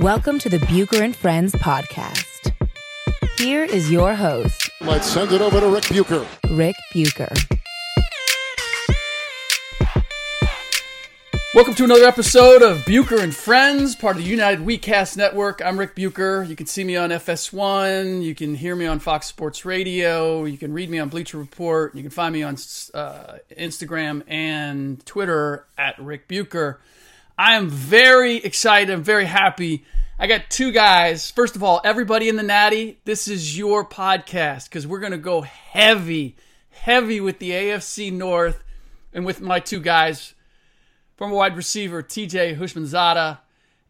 Welcome to the Bucher and Friends podcast. Here is your host, Let's send it over to Ric Bucher. Ric Bucher. Welcome to another episode of Bucher and Friends, part of the United WeCast Network. I'm Ric Bucher. You can see me on FS1. You can hear me on Fox Sports Radio. You can read me on Bleacher Report. You can find me on uh, Instagram and Twitter at Ric Bucher. I am very excited. I'm very happy. I got two guys. First of all, everybody in the Natty, this is your podcast because we're going to go heavy, heavy with the AFC North and with my two guys, former wide receiver TJ Houshmandzadeh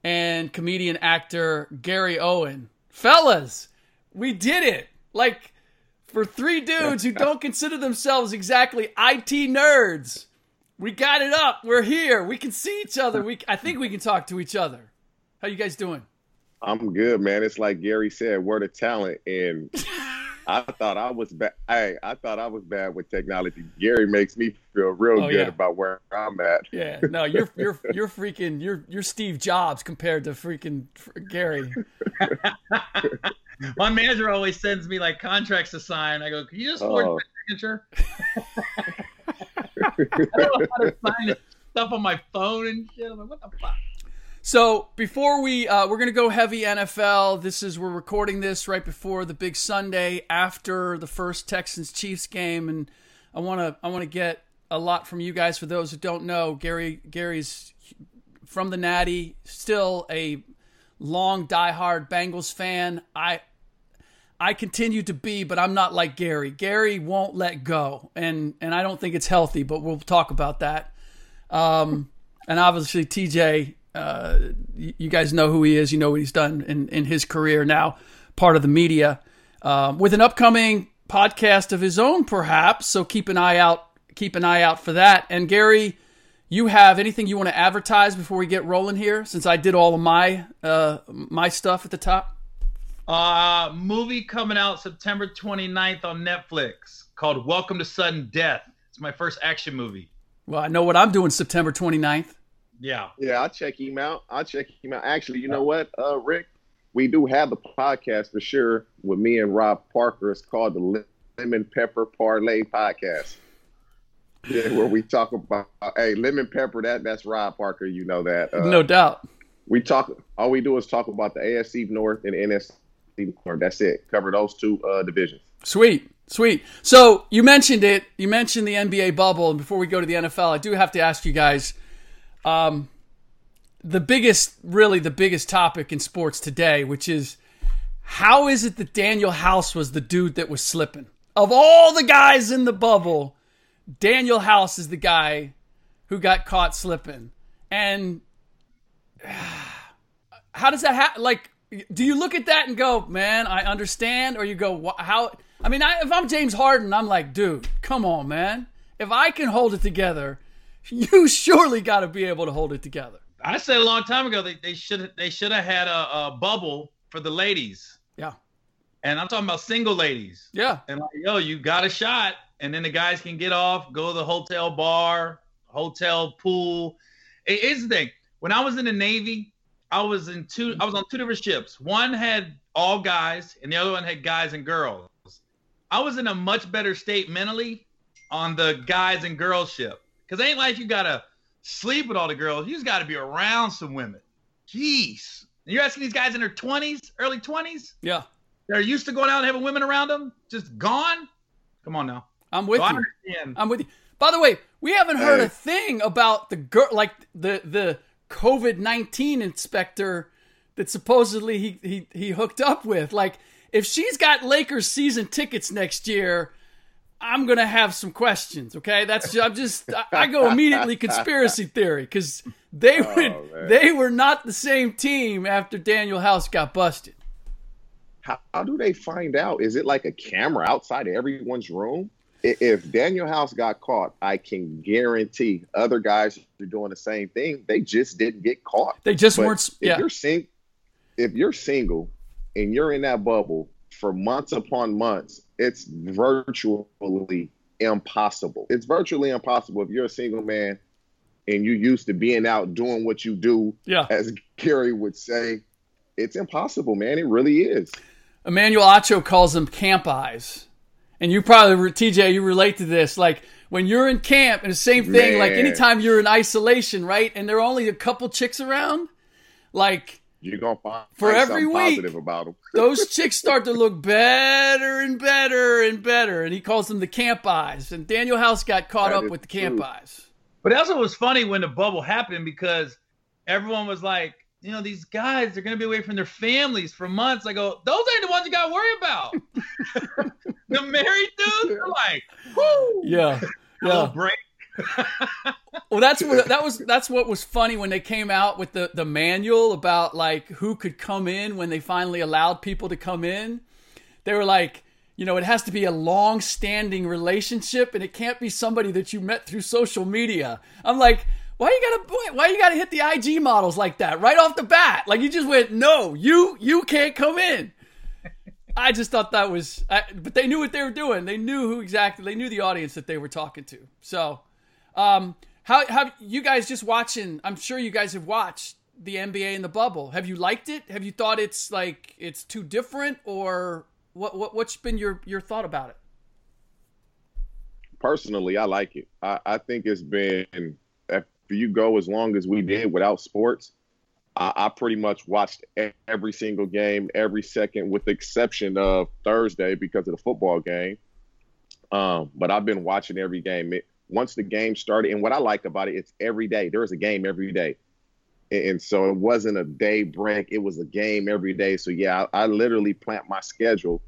and comedian actor Gary Owen. Fellas, we did it. Like, for three dudes who don't consider themselves exactly IT nerds, we got it up. We're here. We can see each other. We I think we can talk to each other. How you guys doing? I'm good, man. It's like Gary said, word of talent, and I thought I was bad. Hey, I thought I was bad with technology. Gary makes me feel real Oh, good yeah. about where I'm at. Yeah, no, you're you're you're freaking you're you're Steve Jobs compared to freaking Gary. My manager always sends me like contracts to sign. I go, can you just forge Oh. my signature? I don't know how to this stuff on my phone and shit. I'm like, what the fuck? So before we uh, we're gonna go heavy NFL. This is we're recording this right before the big Sunday after the first Texans Chiefs game, and I wanna I wanna get a lot from you guys. For those who don't know, Gary Gary's from the Natty, still a long diehard Bengals fan. I I continue to be, but I'm not like Gary. Gary won't let go, and and I don't think it's healthy. But we'll talk about that. Um, and obviously TJ, uh, you guys know who he is. You know what he's done in in his career. Now part of the media um, with an upcoming podcast of his own, perhaps. So keep an eye out. Keep an eye out for that. And Gary, you have anything you want to advertise before we get rolling here? Since I did all of my uh, my stuff at the top. Uh, movie coming out September 29th on Netflix called Welcome to Sudden Death. It's my first action movie. Well, I know what I'm doing September 29th. Yeah. Yeah, I'll check him out. I'll check him out. Actually, you know what, uh, Ric? We do have the podcast for sure with me and Rob Parker. It's called the Lemon Pepper Parlay Podcast. Yeah, where we talk about hey, lemon pepper. That that's Rob Parker. You know that. Uh, no doubt. we talk. All we do is talk about the AFC North and the That's it. Cover those two uh, divisions. Sweet, sweet. So you mentioned it. You mentioned the NBA bubble, and before we go to the NFL, I do have to ask you guys. Um, the biggest, really, the biggest topic in sports today, which is how is it that Danuel House was the dude that was slipping? Of all the guys in the bubble, Danuel House is the guy who got caught slipping. And how does that happen? Like, do you look at that and go, man, I understand? Or you go, how? I mean, I, if I'm James Harden, I'm like, dude, come on, man. If I can hold it together, you surely got to be able to hold it together. I said a long time ago they, they should they should have had a, a bubble for the ladies. Yeah. And I'm talking about single ladies. Yeah. And like, yo, you got a shot, and then the guys can get off, go to the hotel bar, hotel pool. It is the thing. When I was in the Navy, I was in two. I was on two different ships. One had all guys, and the other one had guys and girls. I was in a much better state mentally on the guys and girls ship, because ain't like you gotta sleep with all the girls. You just got to be around some women. Jeez. And you're asking these guys in their 20s, early 20s? Yeah. They're used to going out and having women around them, just gone? Come on now. I'm with So you. I'm with you. By the way, we haven't heard Hey. a thing about the girl, like the the COVID nineteen inspector that supposedly he, he he hooked up with. Like, if she's got Lakers season tickets next year, I'm gonna have some questions. Okay, that's I'm just I, go immediately conspiracy theory because they oh, would man. they were not the same team after Danuel House got busted. How, how do they find out? Is it like a camera outside of everyone's room? If Danuel House got caught, I can guarantee other guys are doing the same thing. They just didn't get caught. They just But weren't. If Yeah, you're sing, if you're single and you're in that bubble for months upon months, it's virtually impossible. It's virtually impossible if you're a single man and you used to being out doing what you do, yeah. as Gary would say. It's impossible, man. It really is. Emmanuel Acho calls them camp eyes. And you probably, TJ, you relate to this. Like when you're in camp, and the same thing, like anytime you're in isolation, right? And there are only a couple chicks around, like You're gonna find For every week. positive about them. those chicks start to look better and better and better. And he calls them the camp eyes. And Danuel House got caught That up with the camp true. eyes. But that's what was funny when the bubble happened because everyone was like, you know, these guys, they're going to be away from their families for months. I go, those ain't the ones you got to worry about. the married dudes are like, whoo, Yeah. Yeah. break. Well, that's what that was. That's what was funny when they came out with the the manual about like who could come in when they finally allowed people to come in. They were like, you know, it has to be a long-standing relationship, and it can't be somebody that you met through social media. I'm like, why you gotta why you gotta hit the IG models like that right off the bat? Like you just went, no, you you can't come in. I just thought that was, I, but they knew what they were doing. They knew who exactly. They knew the audience that they were talking to. So, um, how have you guys just watching? I'm sure you guys have watched the NBA in the bubble. Have you liked it? Have you thought it's like it's too different, or what? what what's been your your thought about it? Personally, I like it. I, I think it's been if you go as long as we did without sports, I, I pretty much watched every single game, every second, with the exception of Thursday because of the football game. Um, but I've been watching every game. It, once the game started, and what I like about it, it's every day. There is a game every day. And, and so it wasn't a day break, it was a game every day. So yeah, I, I literally plant my schedule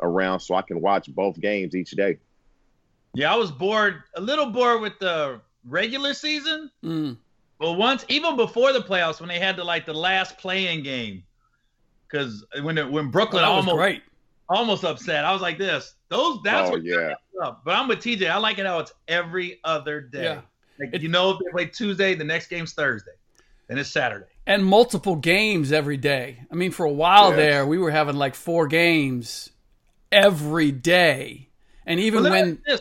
around so I can watch both games each day. Yeah, I was bored, a little bored with the regular season. Mm, But once, even before the playoffs, when they had the like the last play-in game, because when it, when Brooklyn that was almost great. almost upset, I was like, "This, those, that's oh what yeah. up. But I'm with TJ. I like it how it's every other day. Yeah. Like It- you know, if they play Tuesday, the next game's Thursday, then it's Saturday. and multiple games every day. I mean, for a while Yes. there, we were having like four games every day, and even But let me when this,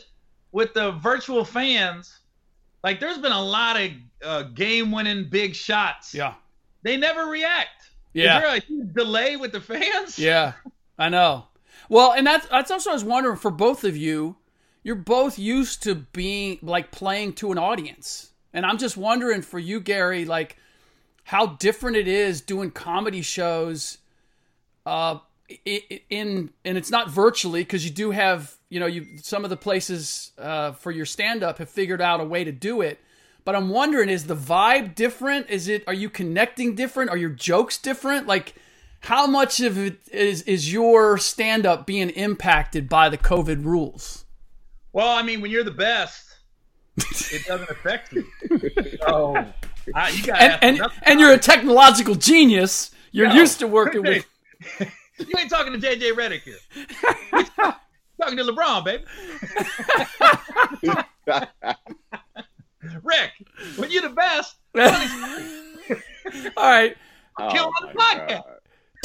with the virtual fans, like there's been a lot of uh, game-winning big shots. yeah, They never react. yeah, Is there a huge delay with the fans? Yeah, I know. Well, and that's that's also I was wondering for both of you. You're both used to being like playing to an audience, and I'm just wondering for you, Gary, like how different it is doing comedy shows. Uh, in and it's not virtually because you do have you know you some of the places uh, for your stand up have figured out a way to do it. But I'm wondering, is the vibe different? Is it? Are you connecting different? Are your jokes different? Like, how much of it is is your stand up being impacted by the COVID rules? Well, I mean, when you're the best, it doesn't affect you. So I, you got And and, and you're a technological genius. You're No. used to working with. you ain't talking to JJ Redick here. talking to LeBron, baby. Ric, when you're the best, All right, Kill Oh, on the podcast.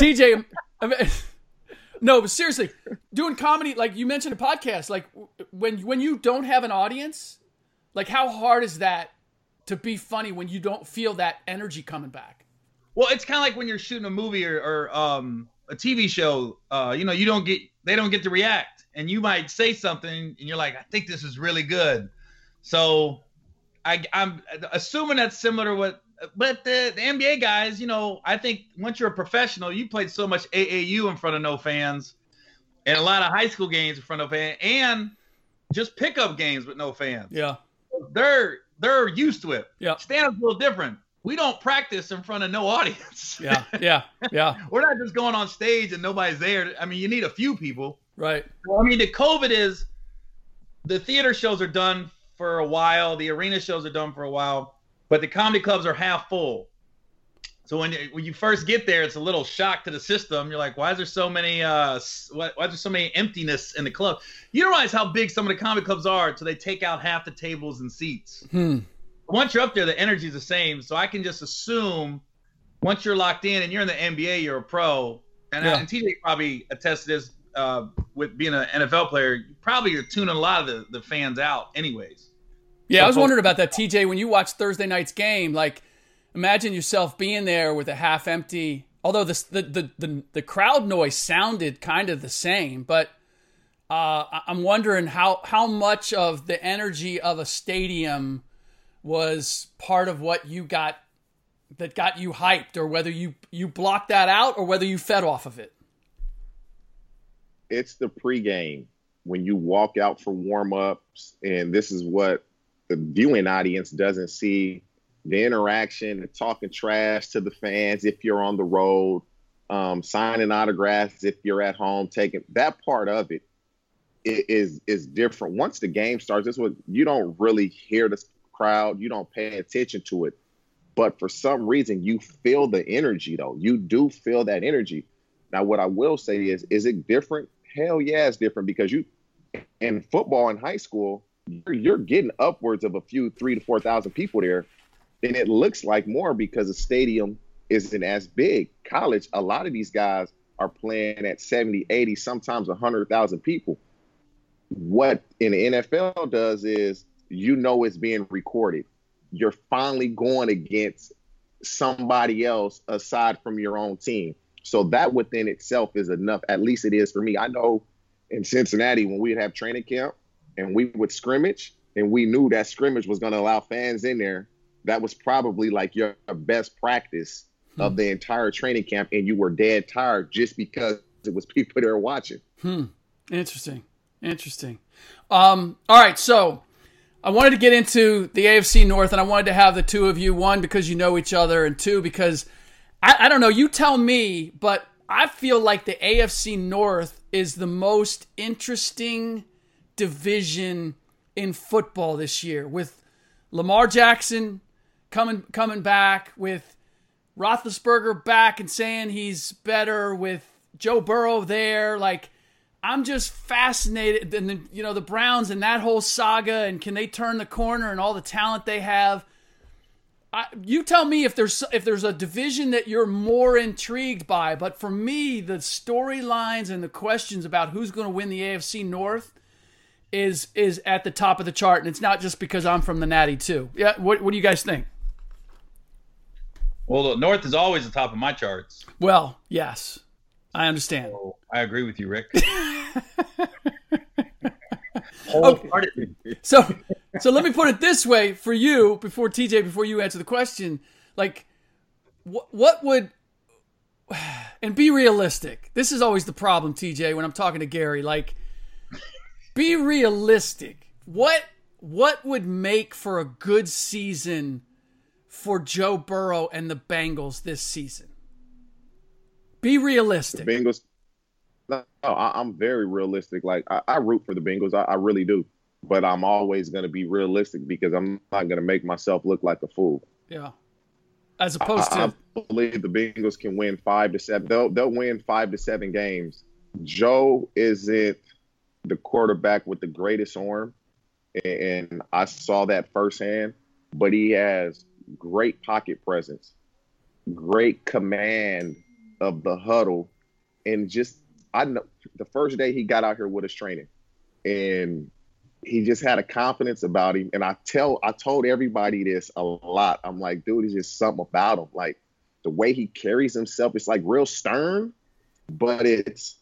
TJ. I mean, no, but seriously, doing comedy like you mentioned a podcast. Like when when you don't have an audience, like how hard is that to be funny when you don't feel that energy coming back? well, it's kind of like when you're shooting a movie or, or um, a TV show. Uh, you know, you don't get they don't get to react, and you might say something, and you're like, I think this is really good. So I, I'm assuming that's similar to what, but the, the NBA guys, you know, I think once you're a professional, you played so much AAU in front of no fans, and a lot of high school games in front of fans, and just pickup games with no fans. Yeah, they're they're used to it. Yeah, Stan's a little different. We don't practice in front of no audience. Yeah, yeah, yeah. We're not just going on stage and nobody's there. I mean, you need a few people. Right. Well, I mean, the COVID is the theater shows are done for a while, the arena shows are done for a while, but the comedy clubs are half full. So when when you first get there, it's a little shock to the system. You're like, why is there so many uh why, why is there so many emptiness in the club? You don't realize how big some of the comedy clubs are until they take out half the tables and seats. Hmm. Once you're up there, the energy is the same. So I can just assume once you're locked in and you're in the NBA, you're a pro. And, Yeah. and TJ probably attests this uh, with being an NFL player. Probably You probably are tuning a lot of the, the fans out, anyways. Yeah, I was So- wondering about that, TJ. When you watch Thursday night's game, like, imagine yourself being there with a half empty. Although the the the the, the crowd noise sounded kind of the same, but uh, I- I'm wondering how how much of the energy of a stadium was part of what you got that got you hyped, or whether you you blocked that out, or whether you fed off of it. it's the pregame when you walk out for warm-ups and this is what the viewing audience doesn't see the interaction the talking trash to the fans if you're on the road um, signing autographs if you're at home taking that part of it is is different once the game starts this what you don't really hear the crowd you don't pay attention to it but for some reason you feel the energy though you do feel that energy now, what I will say is, is it different? Hell yeah, it's different because you in football in high school, you're, you're getting upwards of a few three to four thousand people there, and it looks like more because the stadium isn't as big. College, a lot of these guys are playing at 70, 80, sometimes 100,000 people. What in the NFL does is you know it's being recorded. You're finally going against somebody else aside from your own team. So that within itself is enough. At least it is for me. I know in Cincinnati when we'd have training camp and we would scrimmage and we knew that scrimmage was going to allow fans in there. That was probably like your best practice of the entire training camp, and you were dead tired just because it was people there watching. Hmm. Interesting. Interesting. Um, all right, so I wanted to get into the AFC North, and I wanted to have the two of you. One because you know each other, and two because I, I don't know. You tell me, but I feel like the AFC North is the most interesting division in football this year, with Lamar Jackson coming coming back, with Roethlisberger back and saying he's better, with Joe Burrow there, like. I'm just fascinated. And then, you know, the Browns and that whole saga, and can they turn the corner and all the talent they have? I, you tell me if there's if there's a division that you're more intrigued by. But for me, the storylines and the questions about who's going to win the AFC North is is at the top of the chart, and it's not just because I'm from the Natty too. Yeah, what what do you guys think? Well, the North is always the top of my charts. Well, yes, I understand. So I agree with you, Ric. Wholeheartedly. So, so let me put it this way for you before TJ, before you answer the question, like, what what would, and be realistic. This is always the problem, TJ, when I'm talking to Gary. Like, be realistic. What what would make for a good season for Joe Burrow and the Bengals this season? Be realistic. The Bengals. No, I, I'm very realistic. Like I, I root for the Bengals. I, I really do. But I'm always going to be realistic because I'm not going to make myself look like a fool. Yeah. As opposed to, I, I believe the Bengals can win five to seven. They'll they'll win five to seven games. Joe isn't the quarterback with the greatest arm, and I saw that firsthand. But he has great pocket presence, great command of the huddle, and just I know the first day he got out here with his training, and he just had a confidence about him. And I tell I told everybody this a lot. I'm like, dude, it's just something about him. Like the way he carries himself, it's like real stern, but it's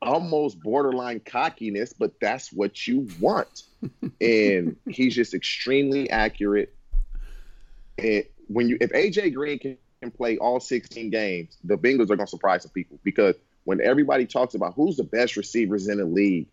almost borderline cockiness, but that's what you want. and he's just extremely accurate. And when you if AJ Green can, can play all 16 games, the Bengals are going to surprise some people because when everybody talks about who's the best receivers in the league,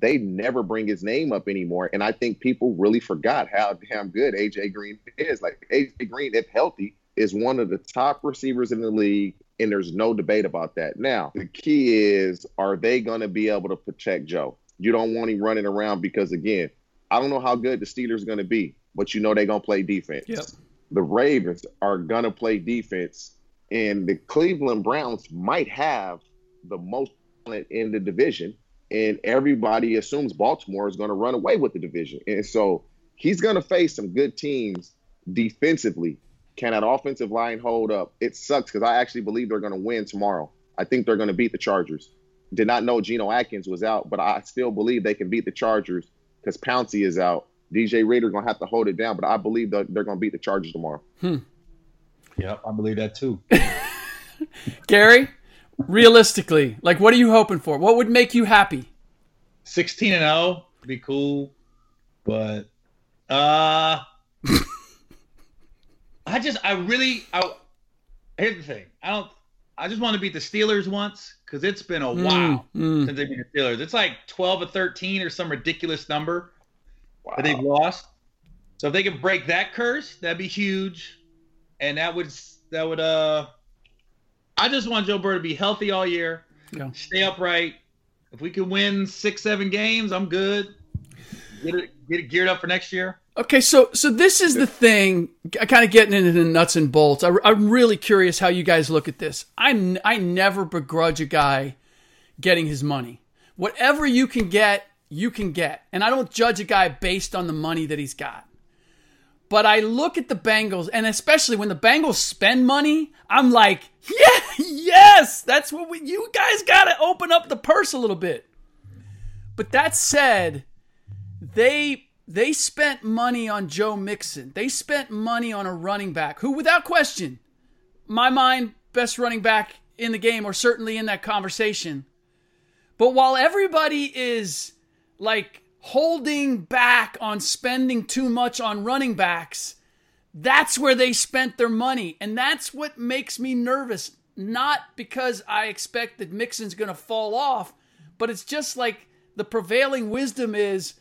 they never bring his name up anymore. And I think people really forgot how damn good AJ Green is. Like AJ Green, if healthy, is one of the top receivers in the league, and there's no debate about that. Now, the key is are they going to be able to protect Joe? You don't want him running around because, again, I don't know how good the Steelers are going to be, but you know they're going to play defense. Yep. The Ravens are to play defense, and the Cleveland Browns might have the most talent in the division, and everybody assumes Baltimore is going to run away with the division. And so he's going to face some good teams defensively. Can that offensive line hold up? It sucks because I actually believe they're going to win tomorrow. I think they're going to beat the Chargers. Did not know Geno Atkins was out, but I still believe they can beat the Chargers because Pouncey is out. DJ Reader going to have to hold it down, but I believe that they're going to beat the Chargers tomorrow. Yep, I believe that too. Gary, realistically, like what are you hoping for? What would make you happy? 16 and 0 would be cool, but uh I just I really I here's the thing. I don't I just want to beat the Steelers once because it's been a while mm. since they beat the Steelers. It's like 12 or 13 or some ridiculous number Wow. that they've lost. So if they could break that curse, that'd be huge. And that would that would uh I just want Joe Burrow to be healthy all year, Yeah. stay upright. If we can win six, seven games, I'm good. Get it get it geared up for next year. Okay, so so this is the thing, I kind of getting into the nuts and bolts. I, I'm really curious how you guys look at this. I I never begrudge a guy getting his money. Whatever you can get, you can get, and I don't judge a guy based on the money that he's got. But I look at the Bengals, and especially when the Bengals spend money, I'm like, yeah, yes, that's what we. You guys got to open up the purse a little bit. But that said, they they spent money on Joe Mixon. They spent money on a running back who, without question, my mind, best running back in the game, or certainly in that conversation. But while everybody is like holding back on spending too much on running backs, that's where they spent their money. And that's what makes me nervous. Not because I expect that Mixon's going to fall off, but it's just like the prevailing wisdom is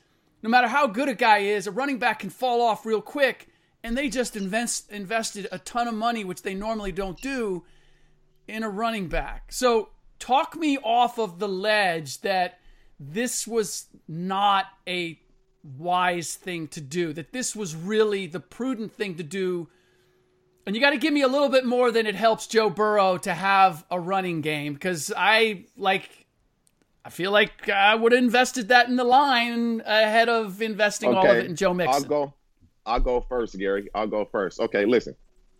no matter how good a guy is, a running back can fall off real quick. And they just invest, invested a ton of money, which they normally don't do, in a running back. So talk me off of the ledge that this was not a wise thing to do, that this was really the prudent thing to do. And you got to give me a little bit more than it helps Joe Burrow to have a running game because I like I feel like I would have invested that in the line ahead of investing all of it in Joe Mixon. I'll go. I'll go first, Gary. I'll go first. Okay, listen.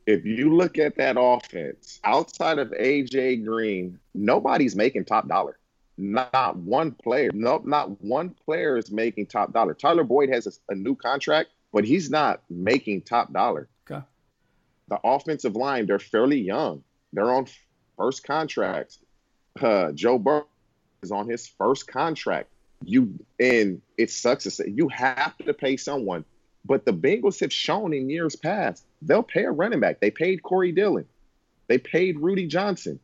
If you look at that offense, outside of AJ Green, nobody's making top dollar. Not one player. No, not one player is making top dollar. Tyler Boyd has a, a new contract, but he's not making top dollar. Okay. The offensive line, they're fairly young. They're on first contracts. Uh, Joe Burrow is on his first contract. You and it sucks to say you have to pay someone, but the Bengals have shown in years past they'll pay a running back. They paid Corey Dillon, they paid Rudi Johnson.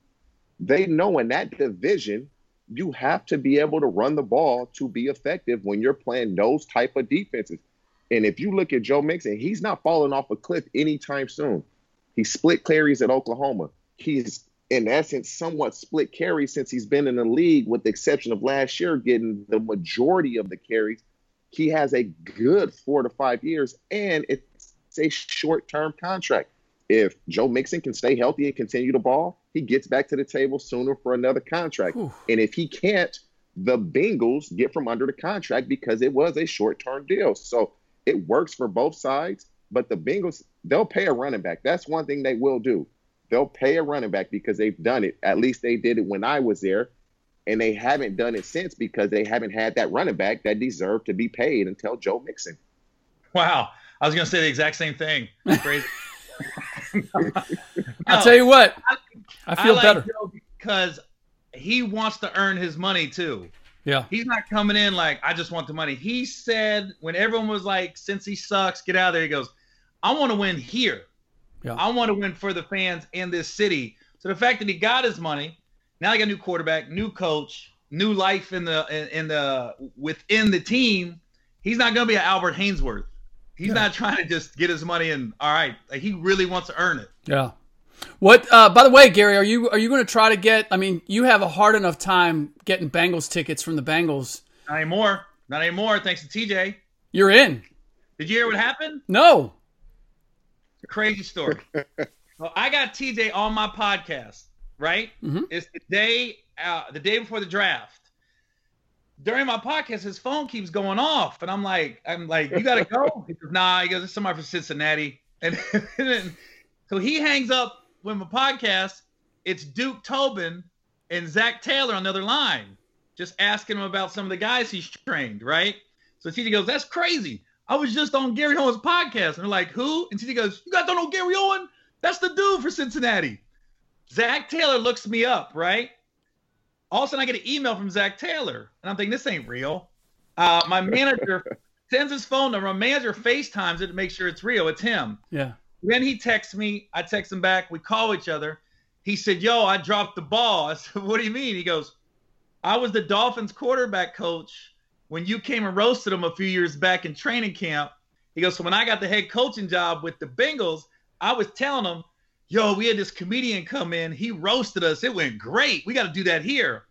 They know in that division you have to be able to run the ball to be effective when you're playing those type of defenses. And if you look at Joe Mixon, he's not falling off a cliff anytime soon. He split carries at Oklahoma. He's in essence somewhat split carries since he's been in the league, with the exception of last year getting the majority of the carries. He has a good four to five years, and it's a short-term contract. If Joe Mixon can stay healthy and continue to ball, he gets back to the table sooner for another contract. Whew. And if he can't, the Bengals get from under the contract because it was a short-term deal. So it works for both sides. But the Bengals, they'll pay a running back. That's one thing they will do. They'll pay a running back because they've done it. At least they did it when I was there. And they haven't done it since because they haven't had that running back that deserved to be paid until Joe Mixon. Wow. I was gonna say the exact same thing. Crazy. I'll tell you what, I feel like better. Joe because he wants to earn his money too. Yeah. He's not coming in like I just want the money. He said when everyone was like, "Since he sucks, get out of there." He goes, "I want to win here." Yeah. I want to win for the fans in this city. So the fact that he got his money, now he got a new quarterback, new coach, new life in the in, in the within the team. He's not going to be an Albert Haynesworth. He's not trying to just get his money and all right. Like he really wants to earn it. Yeah. What? Uh, by the way, Gary, are you are you going to try to get? I mean, you have a hard enough time getting Bengals tickets from the Bengals. Not anymore. Not anymore. Thanks to TJ. You're in. Did you hear what happened? No. Crazy story. well, I got TJ on my podcast. Right? Mhm. It's the day uh, the day before the draft. During my podcast, his phone keeps going off, and I'm like, I'm like, you gotta go. He goes, Nah. He goes, it's somebody from Cincinnati, and, then so he hangs up with my podcast. It's Duke Tobin and Zac Taylor on the other line, just asking him about some of the guys he's trained. Right? So TJ goes, that's crazy. I was just on Gary Owen's podcast. And they're like, who? And TJ goes, you guys don't know Gary Owen? That's the dude for Cincinnati. Zac Taylor looks me up, right? All of a sudden, I get an email from Zac Taylor. And I'm thinking, this ain't real. Uh, my manager sends his phone number. My manager FaceTimes it to make sure it's real. It's him. Yeah. Then he texts me. I text him back. We call each other. He said, Yo, I dropped the ball. I said, What do you mean? He goes, I was the Dolphins quarterback coach when you came and roasted him a few years back in training camp. He goes, So when I got the head coaching job with the Bengals, I was telling him, Yo, we had this comedian come in. He roasted us. It went great. We got to do that here.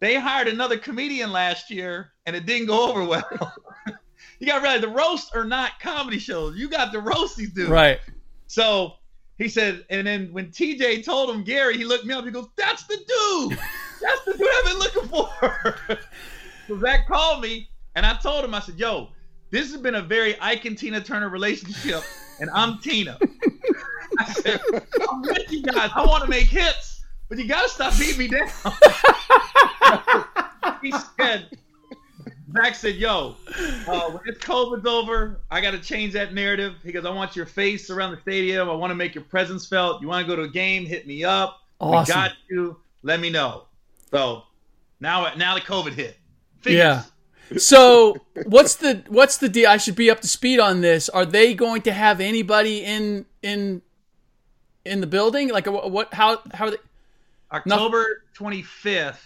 They hired another comedian last year and it didn't go over well. you got to realize the roast are not comedy shows. You got the roast these dudes. Right. So he said, and then when TJ told him Gary, he looked me up. He goes, "That's the dude. That's the dude I've been looking for." so Zac called me, and I told him, I said, "Yo, this has been a very Ike and Tina Turner relationship, and I'm Tina. I'm with you guys. I want to make hits, but you got to stop beating me down." he said. Zac said, "Yo, uh, when this COVID's over, I got to change that narrative. He goes, I want your face around the stadium. I want to make your presence felt. You want to go to a game? Hit me up. Awesome. We got you. Let me know." So now, now the COVID hit. Figures. Yeah. So what's the what's the deal? I should be up to speed on this. Are they going to have anybody in in in the building? Like what? what how how are they? October 25th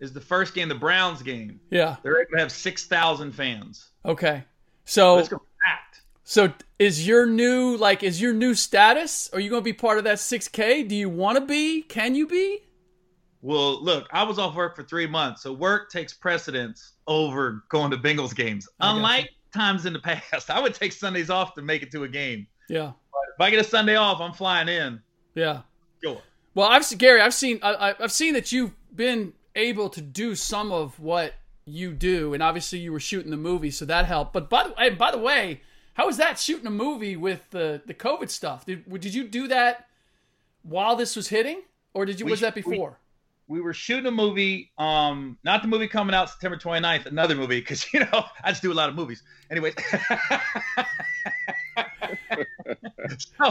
is the first game, the Browns game. Yeah. They're going to have 6,000 fans. Okay. So It's going to be packed. so is your new like is your new status? Are you going to be part of that 6K? Do you want to be? Can you be? Well, look, I was off work for three months, so work takes precedence over going to Bengals games. Unlike times in the past, I would take Sundays off to make it to a game. Yeah. If I get a Sunday off, I'm flying in. Yeah. Sure. Well, I've seen, Gary, I've seen I, I've seen that you've been able to do some of what you do, and obviously you were shooting the movie, so that helped. But by the by the way, how was that shooting a movie with the the COVID stuff? Did did you do that while this was hitting, or did you We was that sh- we- before? We were shooting a movie, um, not the movie coming out September 29th, another movie, because you know I just do a lot of movies. Anyway,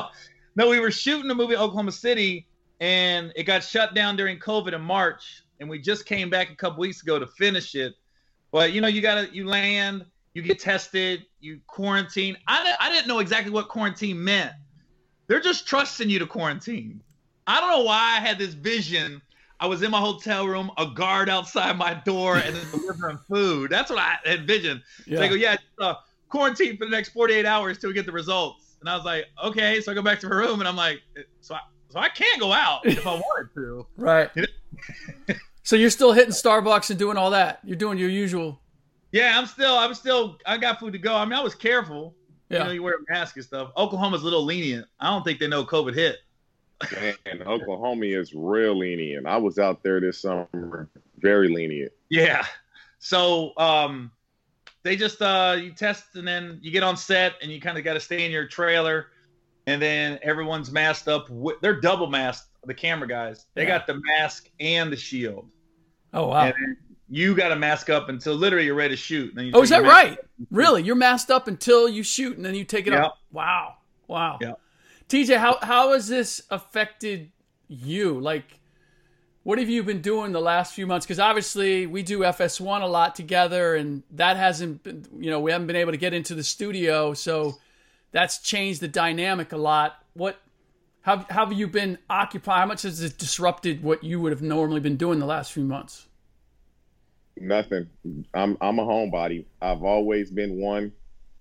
no, we were shooting a movie in Oklahoma City, and it got shut down during COVID in March, and we just came back a couple weeks ago to finish it. But you know, you gotta you land, you get tested, you quarantine. I I didn't know exactly what quarantine meant. They're just trusting you to quarantine. I don't know why I had this vision. I was in my hotel room, a guard outside my door, and then delivering food. That's what I envisioned. Yeah. They go, yeah, uh, quarantine for the next 48 hours till we get the results. And I was like, okay. So I go back to my room, and I'm like, so I, so I can go out if I wanted to. Right. so you're still hitting Starbucks and doing all that. You're doing your usual. Yeah, I'm still, I'm still, I got food to go. I mean, I was careful. Yeah. You know, you wear a mask and stuff. Oklahoma's a little lenient. I don't think they know COVID hit. Man, Oklahoma is real lenient. I was out there this summer, very lenient. Yeah. So um, they just uh, you test and then you get on set and you kind of got to stay in your trailer, and then everyone's masked up. With, they're double masked. The camera guys. They Yeah. got the mask and the shield. Oh wow. And you got to mask up until literally you're ready to shoot. And then you Oh, is that right? Really? You're masked up until you shoot, and then you take it Yep. off. Wow. Wow. Yep. TJ, how how has this affected you? Like, what have you been doing the last few months? Because obviously we do FS1 a lot together, and that hasn't been, you know, we haven't been able to get into the studio, so that's changed the dynamic a lot. What How, how have you been occupied? How much has it disrupted what you would have normally been doing the last few months? Nothing. I'm I'm a homebody. I've always been one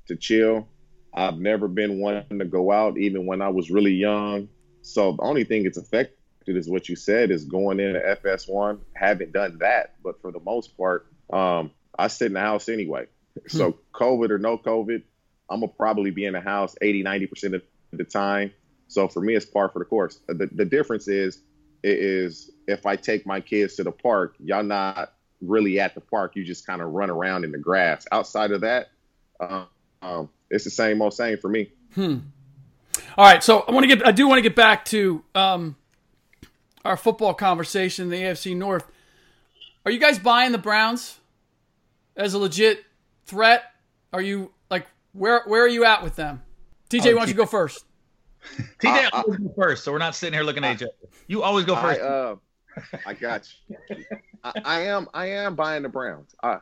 to chill. I've never been one to go out, even when I was really young. So the only thing it's affected is what you said is going into FS1. Haven't done that, but for the most part, um, I sit in the house anyway. So hmm. COVID or no COVID, I'm gonna probably be in the house 80, 90 percent of the time. So for me, it's par for the course. The, the difference is is if I take my kids to the park, y'all not really at the park. You just kind of run around in the grass. Outside of that, um, um, it's the same old same for me. Hmm. All right, so I want to get. I do want to get back to um, our football conversation, the AFC North. Are you guys buying the Browns as a legit threat? Are you like where where are you at with them? TJ, oh, why don't you go first? TJ uh, always go first, so we're not sitting here looking at each other. You always go first. I, uh, I got you. I, I, am I am buying the Browns. I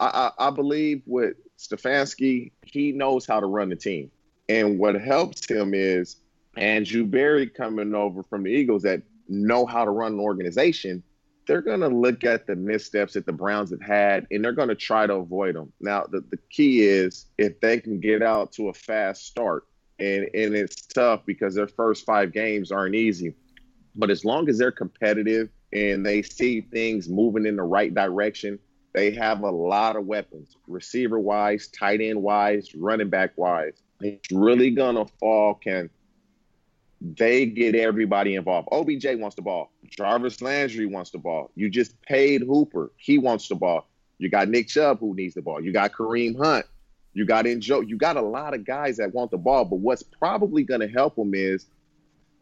I, I believe with Stefanski, he knows how to run the team. And what helps him is Andrew Berry coming over from the Eagles that know how to run an organization. They're going to look at the missteps that the Browns have had and they're going to try to avoid them. Now, the, the key is if they can get out to a fast start, and, and it's tough because their first five games aren't easy. But as long as they're competitive and they see things moving in the right direction, they have a lot of weapons, receiver wise, tight end wise, running back wise. It's really gonna fall. Can they get everybody involved? OBJ wants the ball. Jarvis Landry wants the ball. You just paid Hooper. He wants the ball. You got Nick Chubb who needs the ball. You got Kareem Hunt. You got Njoku. You got a lot of guys that want the ball. But what's probably going to help them is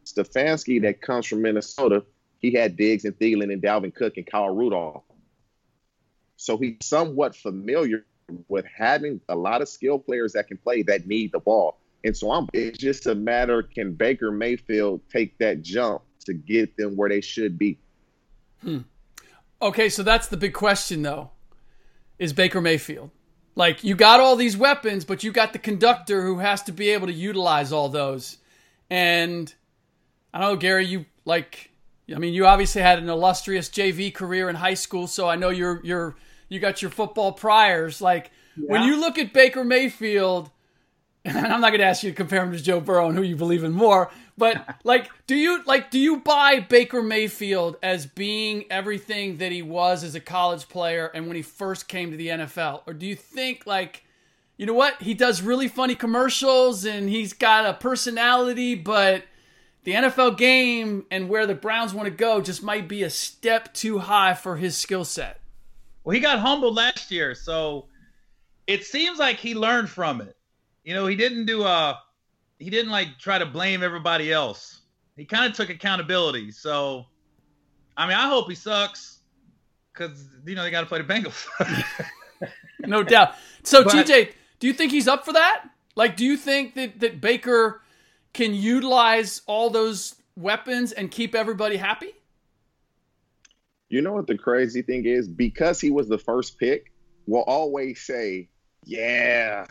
Stefanski that comes from Minnesota. He had Diggs and Thielen and Dalvin Cook and Kyle Rudolph. So he's somewhat familiar with having a lot of skill players that can play that need the ball. And so I'm, it's just a matter can Baker Mayfield take that jump to get them where they should be? Hmm. Okay, so that's the big question though. Is Baker Mayfield. Like you got all these weapons, but you got the conductor who has to be able to utilize all those. And I don't know, Gary, you like I mean, you obviously had an illustrious JV career in high school, so I know you're you're you got your football priors. Like yeah. when you look at Baker Mayfield, and I'm not going to ask you to compare him to Joe Burrow and who you believe in more, but like, do you like do you buy Baker Mayfield as being everything that he was as a college player and when he first came to the NFL, or do you think like? You know what? He does really funny commercials and he's got a personality, but the NFL game and where the Browns want to go just might be a step too high for his skill set. Well, he got humbled last year, so it seems like he learned from it. You know, he didn't do a uh, he didn't like try to blame everybody else. He kind of took accountability. So, I mean, I hope he sucks because you know they got to play the Bengals. no doubt. So, but, TJ, do you think he's up for that? Like, do you think that that Baker can utilize all those weapons and keep everybody happy? You know what the crazy thing is? Because he was the first pick, we'll always say, yeah,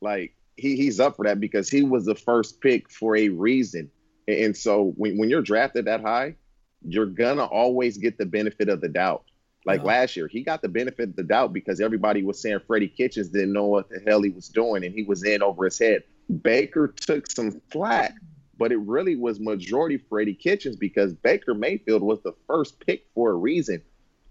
like he, he's up for that because he was the first pick for a reason. And so when, when you're drafted that high, you're gonna always get the benefit of the doubt. Like yeah. last year, he got the benefit of the doubt because everybody was saying Freddie Kitchens didn't know what the hell he was doing and he was in over his head. Baker took some flack but it really was majority Freddie Kitchens because Baker Mayfield was the first pick for a reason.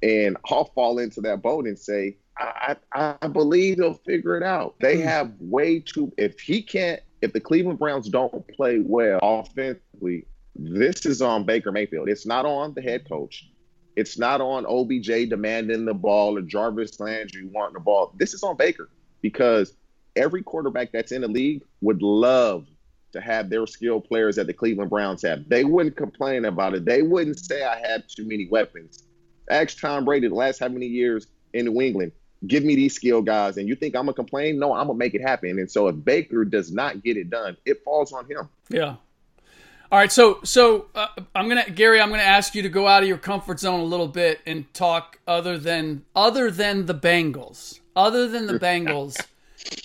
And I'll fall into that boat and say, I, I believe they'll figure it out. They hmm. have way too, if he can't, if the Cleveland Browns don't play well offensively, this is on Baker Mayfield. It's not on the head coach. It's not on OBJ demanding the ball or Jarvis Landry wanting the ball. This is on Baker because every quarterback that's in the league would love to have their skilled players that the Cleveland Browns have. They wouldn't complain about it. They wouldn't say I have too many weapons. Ask Tom Brady the last how many years in New England. Give me these skilled guys, and you think I'm gonna complain? No, I'm gonna make it happen. And so if Baker does not get it done, it falls on him. Yeah. All right, so so uh, I'm gonna Gary, I'm gonna ask you to go out of your comfort zone a little bit and talk other than other than the Bengals, other than the Bengals.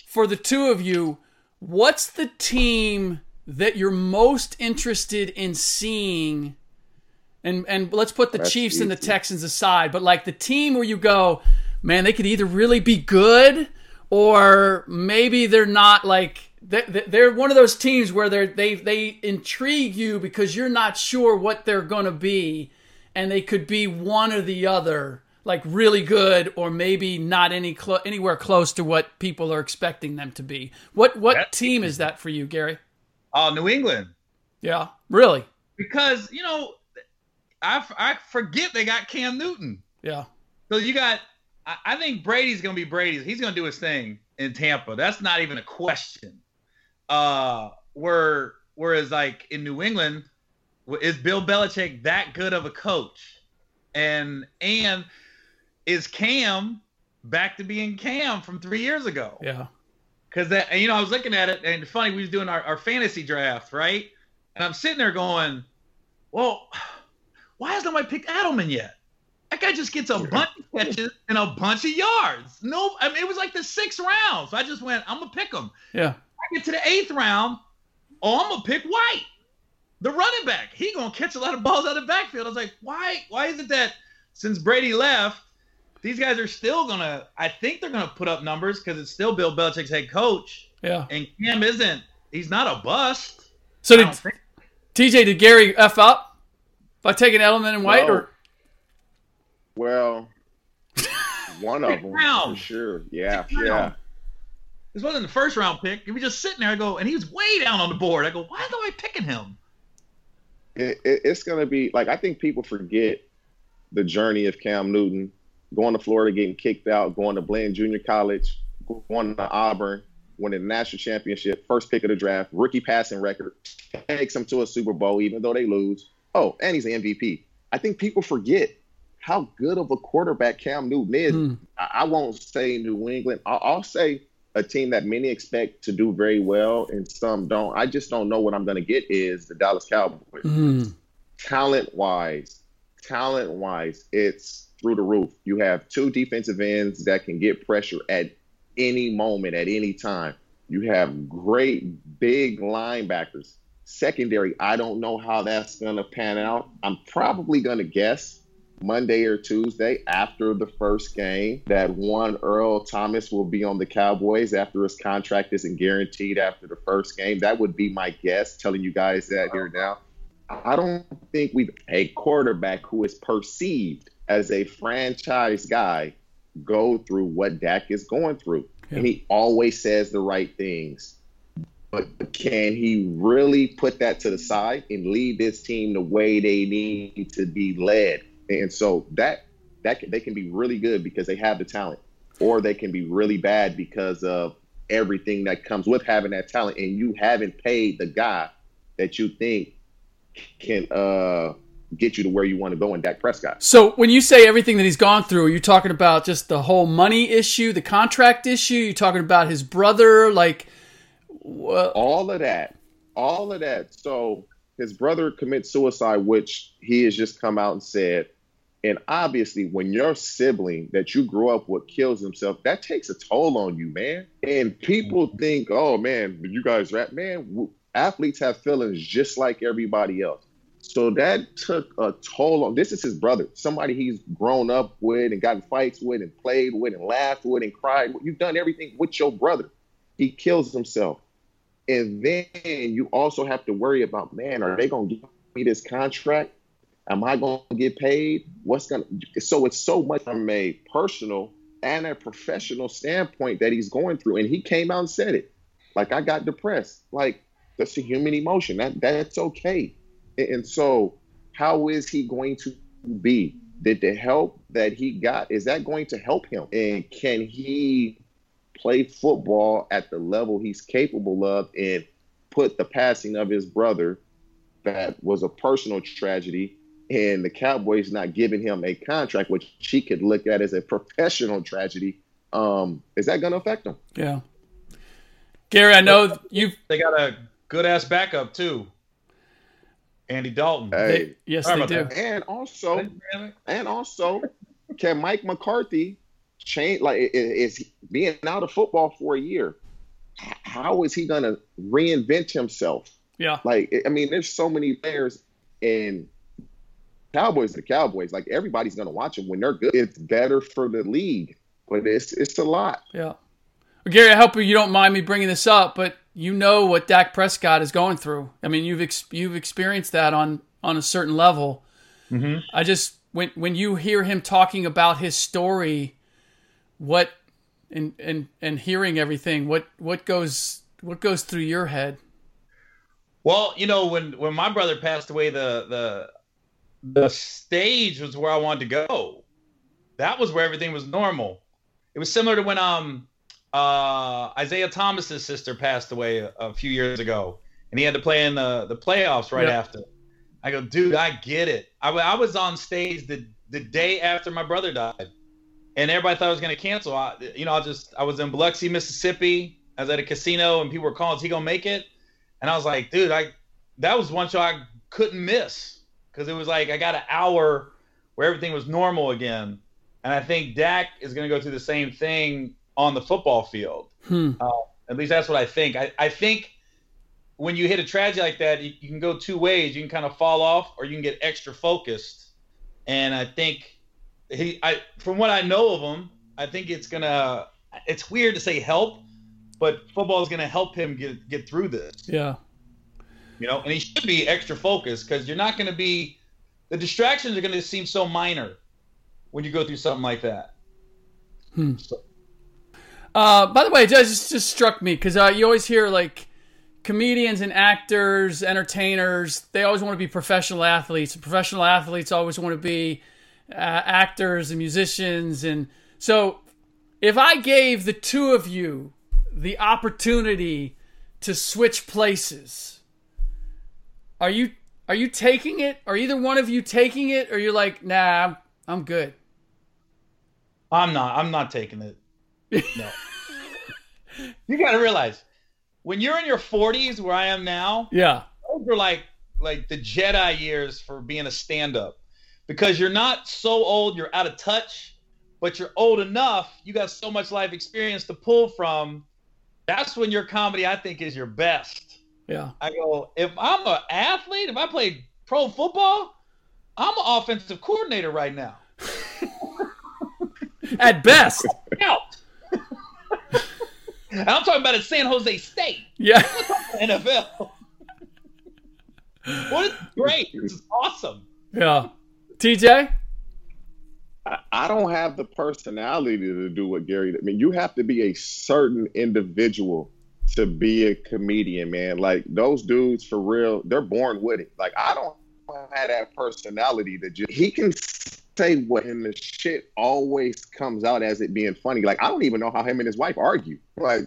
for the two of you, what's the team that you're most interested in seeing? And and let's put the That's Chiefs and the. Texans aside, but like the team where you go, man, they could either really be good or maybe they're not like they- they- they're one of those teams where they they they intrigue you because you're not sure what they're going to be and they could be one or the other like really good or maybe not any clo- anywhere close to what people are expecting them to be. What what That's team is that for you Gary? Oh, New England. yeah really? Because, you know, I, I forget they got Cam Newton. yeah. So you got, I, I think Brady's going to be Brady's. He's going to do his thing in Tampa. That's not even a question. Uh, where, whereas like in New England, is Bill Belichick that good of a coach? And and is Cam back to being Cam from three years ago? yeah Because that, and, you know, I was looking at it, and funny, we was doing our, our fantasy draft, right? And I'm sitting there going, well, why has nobody picked Edelman yet? That guy just gets a bunch of catches and a bunch of yards. No, I mean, it was like the sixth round. So I just went, I'm going to pick him. yeah I get to the eighth round, oh, I'm going to pick White, the running back. He going to catch a lot of balls out of the backfield. I was like, why, why is it that since Brady left, these guys are still going to, I think they're going to put up numbers because it's still Bill Belichick's head coach. yeah And Cam isn't. He's not a bust. so did think- TJ did Gary f up by taking Edelman and White No. or Well, one of them round. for sure. Yeah, round. yeah. This wasn't the first round pick. He was just sitting there. I go, and he was way down on the board. I go, why am I picking him? It, it, it's gonna be like I think people forget the journey of Cam Newton going to Florida, getting kicked out, going to Blinn Junior College, going to Auburn, winning the national championship, first pick of the draft, rookie passing record, takes them to a Super Bowl even though they lose. Oh, and he's an MVP. I think people forget how good of a quarterback Cam Newton is. Hmm. I, won't say New England. I'll, I'll say a team that many expect to do very well and some don't. I just don't know what I'm going to get is the Dallas Cowboys. Mm. Talent wise, talent wise, it's through the roof. You have two defensive ends that can get pressure at any moment, at any time. You have great big linebackers. Secondary, I don't know how that's going to pan out. I'm probably going to guess Monday or Tuesday after the first game that one Earl Thomas will be on the Cowboys after his contract isn't guaranteed after the first game. That would be my guess, telling you guys that here now. I don't think we've a quarterback who is perceived as a franchise guy go through what Dak is going through. Yeah. And he always says the right things. But can he really put that to the side and lead this team the way they need to be led? And so that that can, they can be really good because they have the talent, or they can be really bad because of everything that comes with having that talent, and you haven't paid the guy that you think can uh, get you to where you want to go in Dak Prescott. So when you say everything that he's gone through, are you talking about just the whole money issue, the contract issue? You talking about his brother? Like, what? all of that, all of that. So his brother commits suicide, which he has just come out and said. And obviously, when your sibling that you grew up with kills himself, that takes a toll on you, man. And people mm-hmm. think, oh man, you guys rap, man. Athletes have feelings just like everybody else. So that took a toll on. This is his brother, somebody he's grown up with and gotten fights with and played with and laughed with and cried. with. You've done everything with your brother. He kills himself. And then you also have to worry about, man, are they going to give me this contract? Am I going to get paid? What's going to, so it's so much from a personal and a professional standpoint that he's going through. And he came out and said it. Like, I got depressed. Like, that's a human emotion. That That's okay. And- And so, how is he going to be? Did the help that he got, is that going to help him? And can he play football at the level he's capable of and put the passing of his brother that was a personal tragedy and the Cowboys not giving him a contract, which she could look at as a professional tragedy, um, is that going to affect him? Yeah. Gary, I know you. They got a good ass backup too. Andy Dalton. Hey, Yes, Sorry they do. that. and also, and also, can Mike McCarthy change? Like, i- i- is he being out of football for a year? How is he going to reinvent himself Yeah. Like, I mean, there's so many players and Cowboys the Cowboys. Like everybody's gonna watch them when they're good. It's better for the league, but it's it's a lot. Yeah. Well, Gary, I hope you don't mind me bringing this up, but you know what Dak Prescott is going through. I mean, you've ex- you've experienced that on on a certain level. Mm-hmm. I just when when you hear him talking about his story, what and and and hearing everything, what what goes what goes through your head? Well, you know, when when my brother passed away, the the the stage was where I wanted to go. That was where everything was normal. It was similar to when um uh Isaiah Thomas's sister passed away a, a few years ago, and he had to play in the the playoffs right Yeah. after. I go, dude, I get it. I, I was on stage the the day after my brother died, and everybody thought I was gonna cancel. I, you know, I just I was in Biloxi, Mississippi. I was at a casino, and people were calling, "Is he gonna make it?" And I was like, dude, I that was one show I couldn't miss because it was like I got an hour where everything was normal again. And I think Dak is going to go through the same thing on the football field. Hmm. Uh, at least that's what I think. I, I think when you hit a tragedy like that, you, you can go two ways. You can kind of fall off, or you can get extra focused. And I think he, I, from what I know of him, I think it's gonna. It's weird to say help, but football is gonna help him get get through this Yeah. You know, and he should be extra focused because you're not going to be the distractions are going to seem so minor when you go through something like that. Uh, by the way, it just just struck me because uh, you always hear like comedians and actors, entertainers. They always want to be professional athletes. And professional athletes always want to be uh, actors and musicians. And so, if I gave the two of you the opportunity to switch places, are you are you taking it? Are either one of you taking it, or you're like, nah, I'm, I'm good. I'm not. I'm not taking it. No. you got to realize when you're in your 40s, where I am now, Yeah. Those are like like the Jedi years for being a stand-up because you're not so old, you're out of touch, but you're old enough. You got so much life experience to pull from. That's when your comedy, I think, is your best. Yeah. I go, if I'm an athlete, if I played pro football, I'm an offensive coordinator right now. At best. Out. and I'm talking about at San Jose State, Yeah. NFL. what is great? This is awesome. Yeah. TJ? I, I don't have the personality to do what Gary. did. I mean, you have to be a certain individual to be a comedian, man. Like those dudes, for real, they're born with it. Like I don't have that personality that just. He can say what, and the shit always comes out as it being funny. Like I don't even know how him and his wife argue. Like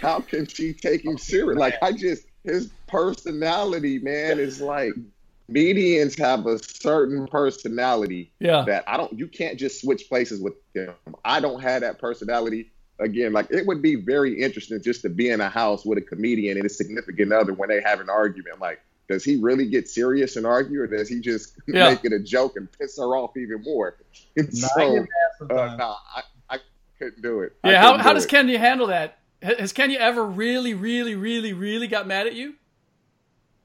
how can she take him serious? Like I just his personality, man, is like comedians have a certain personality Yeah. that I don't you can't just switch places with them. I don't have that personality. Again, like it would be very interesting just to be in a house with a comedian and his significant other when they have an argument. Like, does he really get serious and argue, or does he just Yeah. make it a joke and piss her off even more? And Nah, so, get uh, nah, I, I couldn't do it. Yeah. How, couldn't how do does it. Kenya handle that? Has Kenya ever really, really, really, really got mad at you?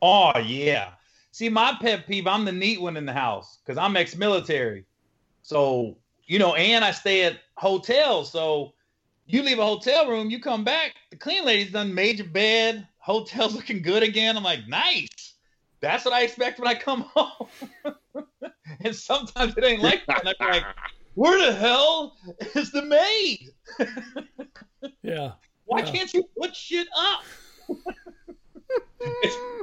Oh yeah. See, my pet peeve, I'm the neat one in the house because I'm ex-military. So, you know, and I stay at hotels. So you leave a hotel room, you come back, the clean lady's done made your bed, hotel's looking good again. I'm like, nice. That's what I expect when I come home. and sometimes it ain't like that. And I'm like, where the hell is the maid? Yeah. Why Yeah. can't you put shit up?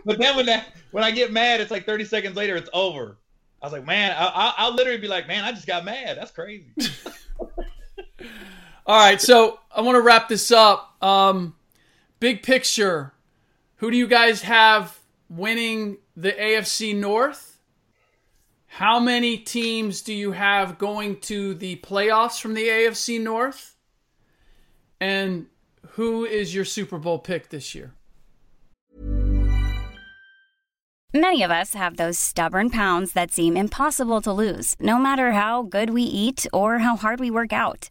But then when that when I get mad, it's like 30 seconds later, it's over. I was like, man, I, I, I'll literally be like, man, I just got mad. That's crazy. All right. So I want to wrap this up. Um, big picture. Who do you guys have winning the AFC North? How many teams do you have going to the playoffs from the AFC North? And who is your Super Bowl pick this year? Many of us have those stubborn pounds that seem impossible to lose, no matter how good we eat or how hard we work out.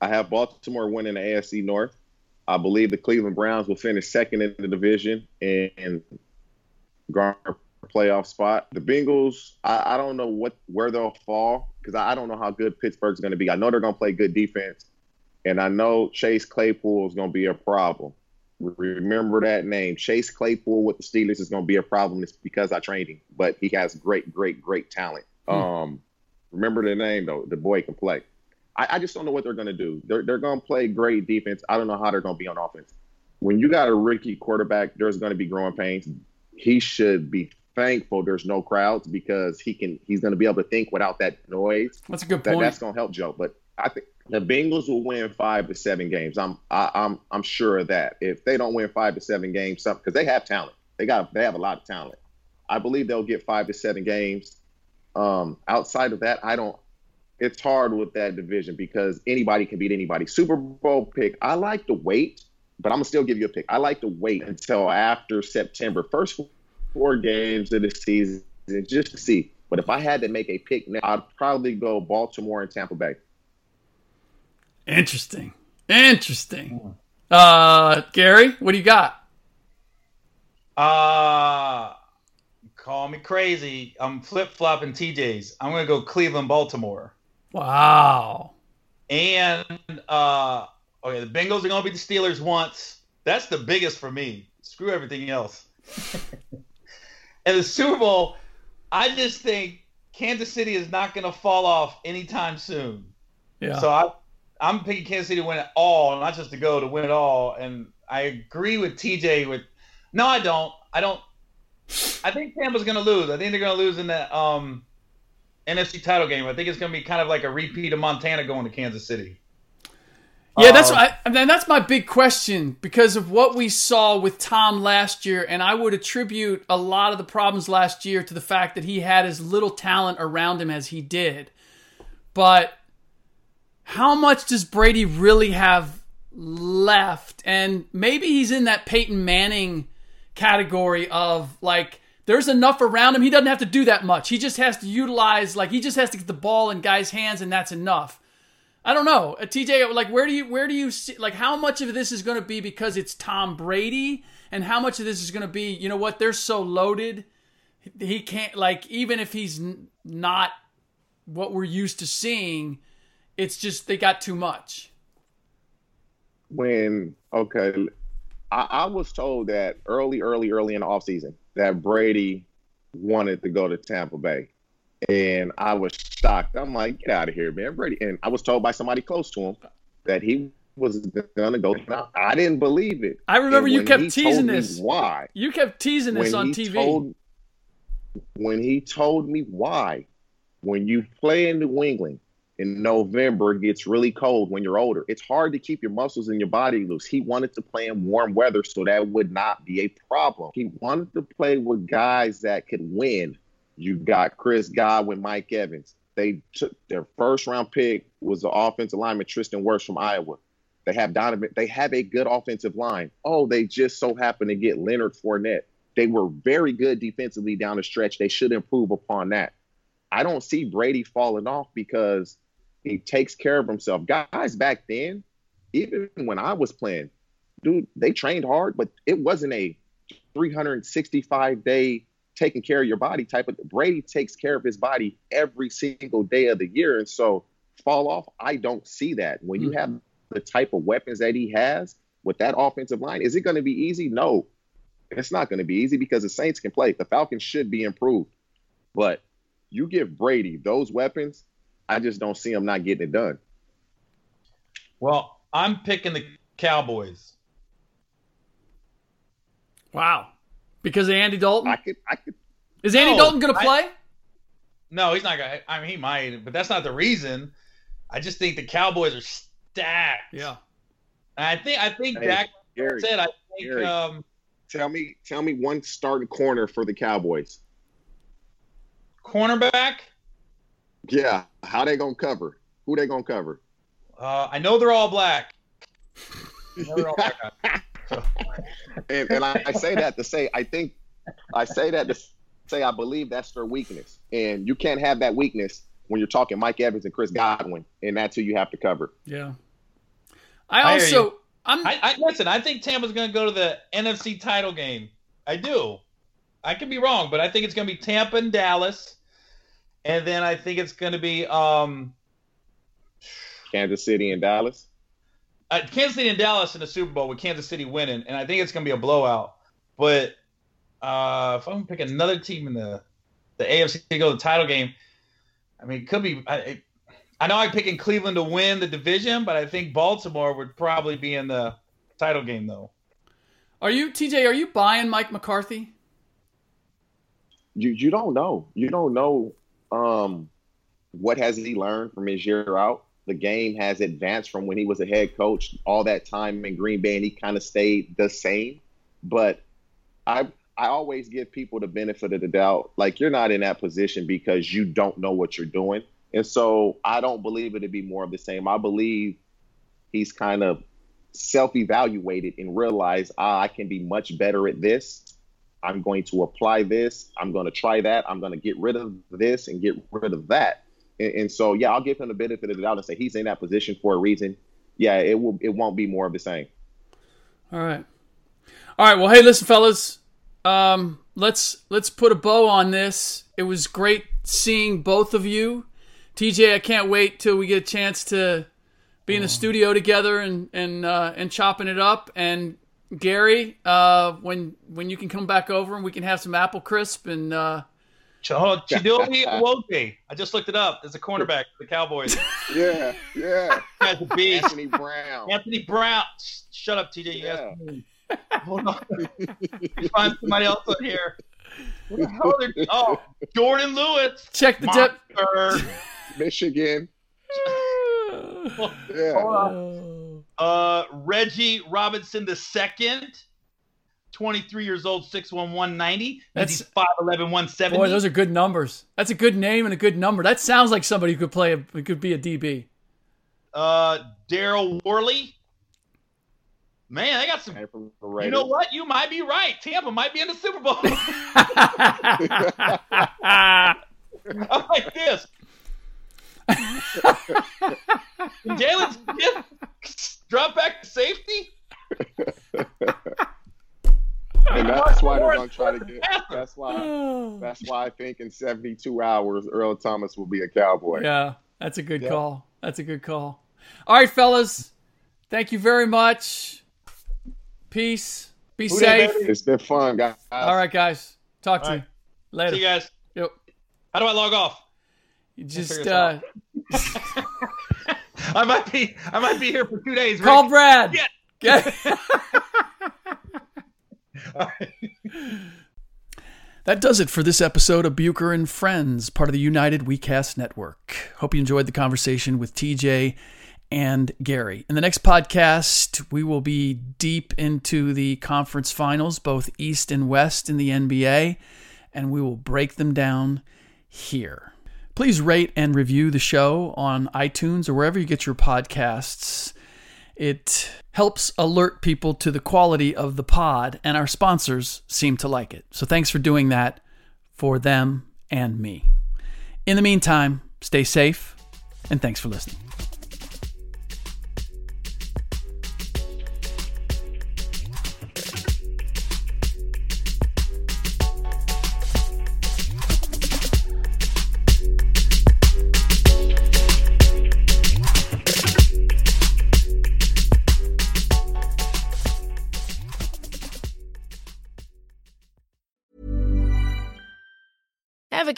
I have Baltimore winning the AFC North. I believe the Cleveland Browns will finish second in the division and garner playoff spot. The Bengals, I, I don't know what where they'll fall because I, I don't know how good Pittsburgh's going to be. I know they're going to play good defense, and I know Chase Claypool is going to be a problem. Remember that name, Chase Claypool with the Steelers is going to be a problem. It's because I trained him, but he has great, great, great talent. Hmm. Um, remember the name though. The boy can play. I, I just don't know what they're going to do. They're they're going to play great defense. I don't know how they're going to be on offense. When you got a rookie quarterback, there's going to be growing pains. He should be thankful there's no crowds because he can he's going to be able to think without that noise. That's a good That, point. that's going to help Joe. But I think the Bengals will win five to seven games. I'm I, I'm I'm sure of that. If they don't win five to seven games, something because they have talent. They got they have a lot of talent. I believe they'll get five to seven games. Um, outside of that, I don't. It's hard with that division because anybody can beat anybody. Super Bowl pick. I like to wait, but I'm gonna still give you a pick. I like to wait until after September, first four games of the season, just to see. But if I had to make a pick now, I'd probably go Baltimore and Tampa Bay. Interesting. Interesting. Uh, Gary, what do you got? Uh call me crazy. I'm flip flopping TJs. I'm gonna go Cleveland, Baltimore. Wow. And uh okay, the Bengals are gonna beat the Steelers once. That's the biggest for me. Screw everything else. and the Super Bowl, I just think Kansas City is not gonna fall off anytime soon. Yeah. So I I'm picking Kansas City to win it all, not just to go to win it all. And I agree with TJ with no, I don't. I don't I think Tampa's gonna lose. I think they're gonna lose in that um NFC title game. I think it's gonna be kind of like a repeat of Montana going to Kansas City. Yeah, that's Uh, I, and that's my big question because of what we saw with Tom last year, and I would attribute a lot of the problems last year to the fact that he had as little talent around him as he did. But how much does Brady really have left? And maybe he's in that Peyton Manning category of like there's enough around him. He doesn't have to do that much. He just has to utilize like he just has to get the ball in guys' hands, and that's enough. I don't know, uh, TJ. Like, where do you where do you see like how much of this is going to be because it's Tom Brady, and how much of this is going to be you know what they're so loaded, he can't like even if he's not what we're used to seeing, it's just they got too much. when okay, I, I was told that early, early, early in the offseason that Brady wanted to go to Tampa Bay. And I was shocked. I'm like, get out of here, man. Brady. And I was told by somebody close to him that he was gonna go. I didn't believe it. I remember you kept teasing this. Why? You kept teasing this on TV. Told, when he told me why, when you play in New England in November, it gets really cold when you're older. It's hard to keep your muscles in your body loose. He wanted to play in warm weather so that would not be a problem. He wanted to play with guys that could win. You got Chris Godwin, Mike Evans. They took their first round pick was the offensive lineman Tristan Wirfs from Iowa. They have Donovan. They have a good offensive line. Oh, they just so happen to get Leonard Fournette. They were very good defensively down the stretch. They should improve upon that. I don't see Brady falling off because he takes care of himself. Guys back then, even when I was playing, dude, they trained hard, but it wasn't a 365 day taking care of your body type of Brady takes care of his body every single day of the year. And so fall off, I don't see that. When you have mm-hmm. the type of weapons that he has with that offensive line, is it going to be easy? No. It's not going to be easy because the Saints can play. The Falcons should be improved. But you give Brady those weapons, I just don't see him not getting it done. Well, I'm picking the Cowboys. Wow, because of Andy Dalton. I could, I could. Is Andy No, Dalton going to I- play? No, he's not gonna. I mean, he might, but that's not the reason. I just think the Cowboys are stacked. Yeah. And I think I think Hey. Dak Gary, said I think Gary. um, tell me, tell me one starting corner for the Cowboys. cornerback. Yeah, how they gonna cover? Who they gonna cover? Uh, I know they're all black. They're all black. And, and I, I say that to say I think I say that to say I believe that's their weakness, and you can't have that weakness when you're talking Mike Evans and Chris Godwin, and that's who you have to cover. Yeah. I I also you. I'm I, I listen. I think Tampa's going to go to the NFC title game. I do. I could be wrong, but I think it's going to be Tampa and Dallas, and then I think it's going to be um, Kansas City and Dallas. uh, Kansas City and Dallas in the Super Bowl with Kansas City winning, and I think it's going to be a blowout. But uh, if I'm going to pick another team in the the AFC to go to the title game, I mean, it could be. I, I know I'm picking Cleveland to win the division, but I think Baltimore would probably be in the title game though. Are you TJ, are you buying Mike McCarthy? You you don't know. You don't know um, what has he learned from his year out. The game has advanced from when he was a head coach all that time in Green Bay, and he kind of stayed the same. But I I always give people the benefit of the doubt. Like you're not in that position because you don't know what you're doing, and so I don't believe it'd be more of the same. I believe he's kind of self-evaluated and realized ah, I can be much better at this. I'm going to apply this. I'm going to try that. I'm going to get rid of this and get rid of that. And, and so, yeah, I'll give him the benefit of the doubt and say he's in that position for a reason. Yeah, it will. It won't be more of the same. All right. All right. Well, hey, listen, fellas. Um, let's let's put a bow on this. It was great seeing both of you. TJ, I can't wait till we get a chance to be in the studio together and and uh, and chopping it up. And Gary, uh, when when you can come back over and we can have some apple crisp and uh, Ch- oh, Chidobe Awoke. I just looked it up. There's a cornerback for the Cowboys. Yeah, yeah. Guy's a beast. Anthony Brown. Anthony Brown. Shut up, TJ. You Yeah. guys. Hold on. Find somebody else on here. What the hell are they- Oh, Jourdan Lewis. check the depth. Monster. Michigan. Yeah. Hold on. Uh, Reggie Robinson the second. 23 years old, 6'1", 190. That's- That's 5'11", 170. Boy, those are good numbers. That's a good name and a good number. That sounds like somebody who could play. A, who could be a DB. uh, Daryl Worley. Man, they got some. Came from the You know what? You might be right. Tampa might be in the Super Bowl. I'm like this. Jaylon Smith drop back to safety. and that's why they're gonna try to get. That's why. That's why I think in 72 hours, Earl Thomas will be a Cowboy. Yeah, that's a good call. That's a good call. All right, fellas. Thank you very much. Peace. Be Who safe. It's been fun, guys. All right, guys. Talk to All you later. See you guys. Yep. How do I log off? You just uh, I might be. I might be here for two days. Ric. call Brad. Yeah. Okay. That does it for this episode of Bucher and Friends, part of the United WeCast Network. Hope you enjoyed the conversation with TJ and Gary. In the next podcast, we will be deep into the conference finals, both East and West in the NBA, and we will break them down here. Please rate and review the show on iTunes or wherever you get your podcasts. It helps alert people to the quality of the pod, and our sponsors seem to like it. So thanks for doing that for them and me. In the meantime, stay safe, and thanks for listening.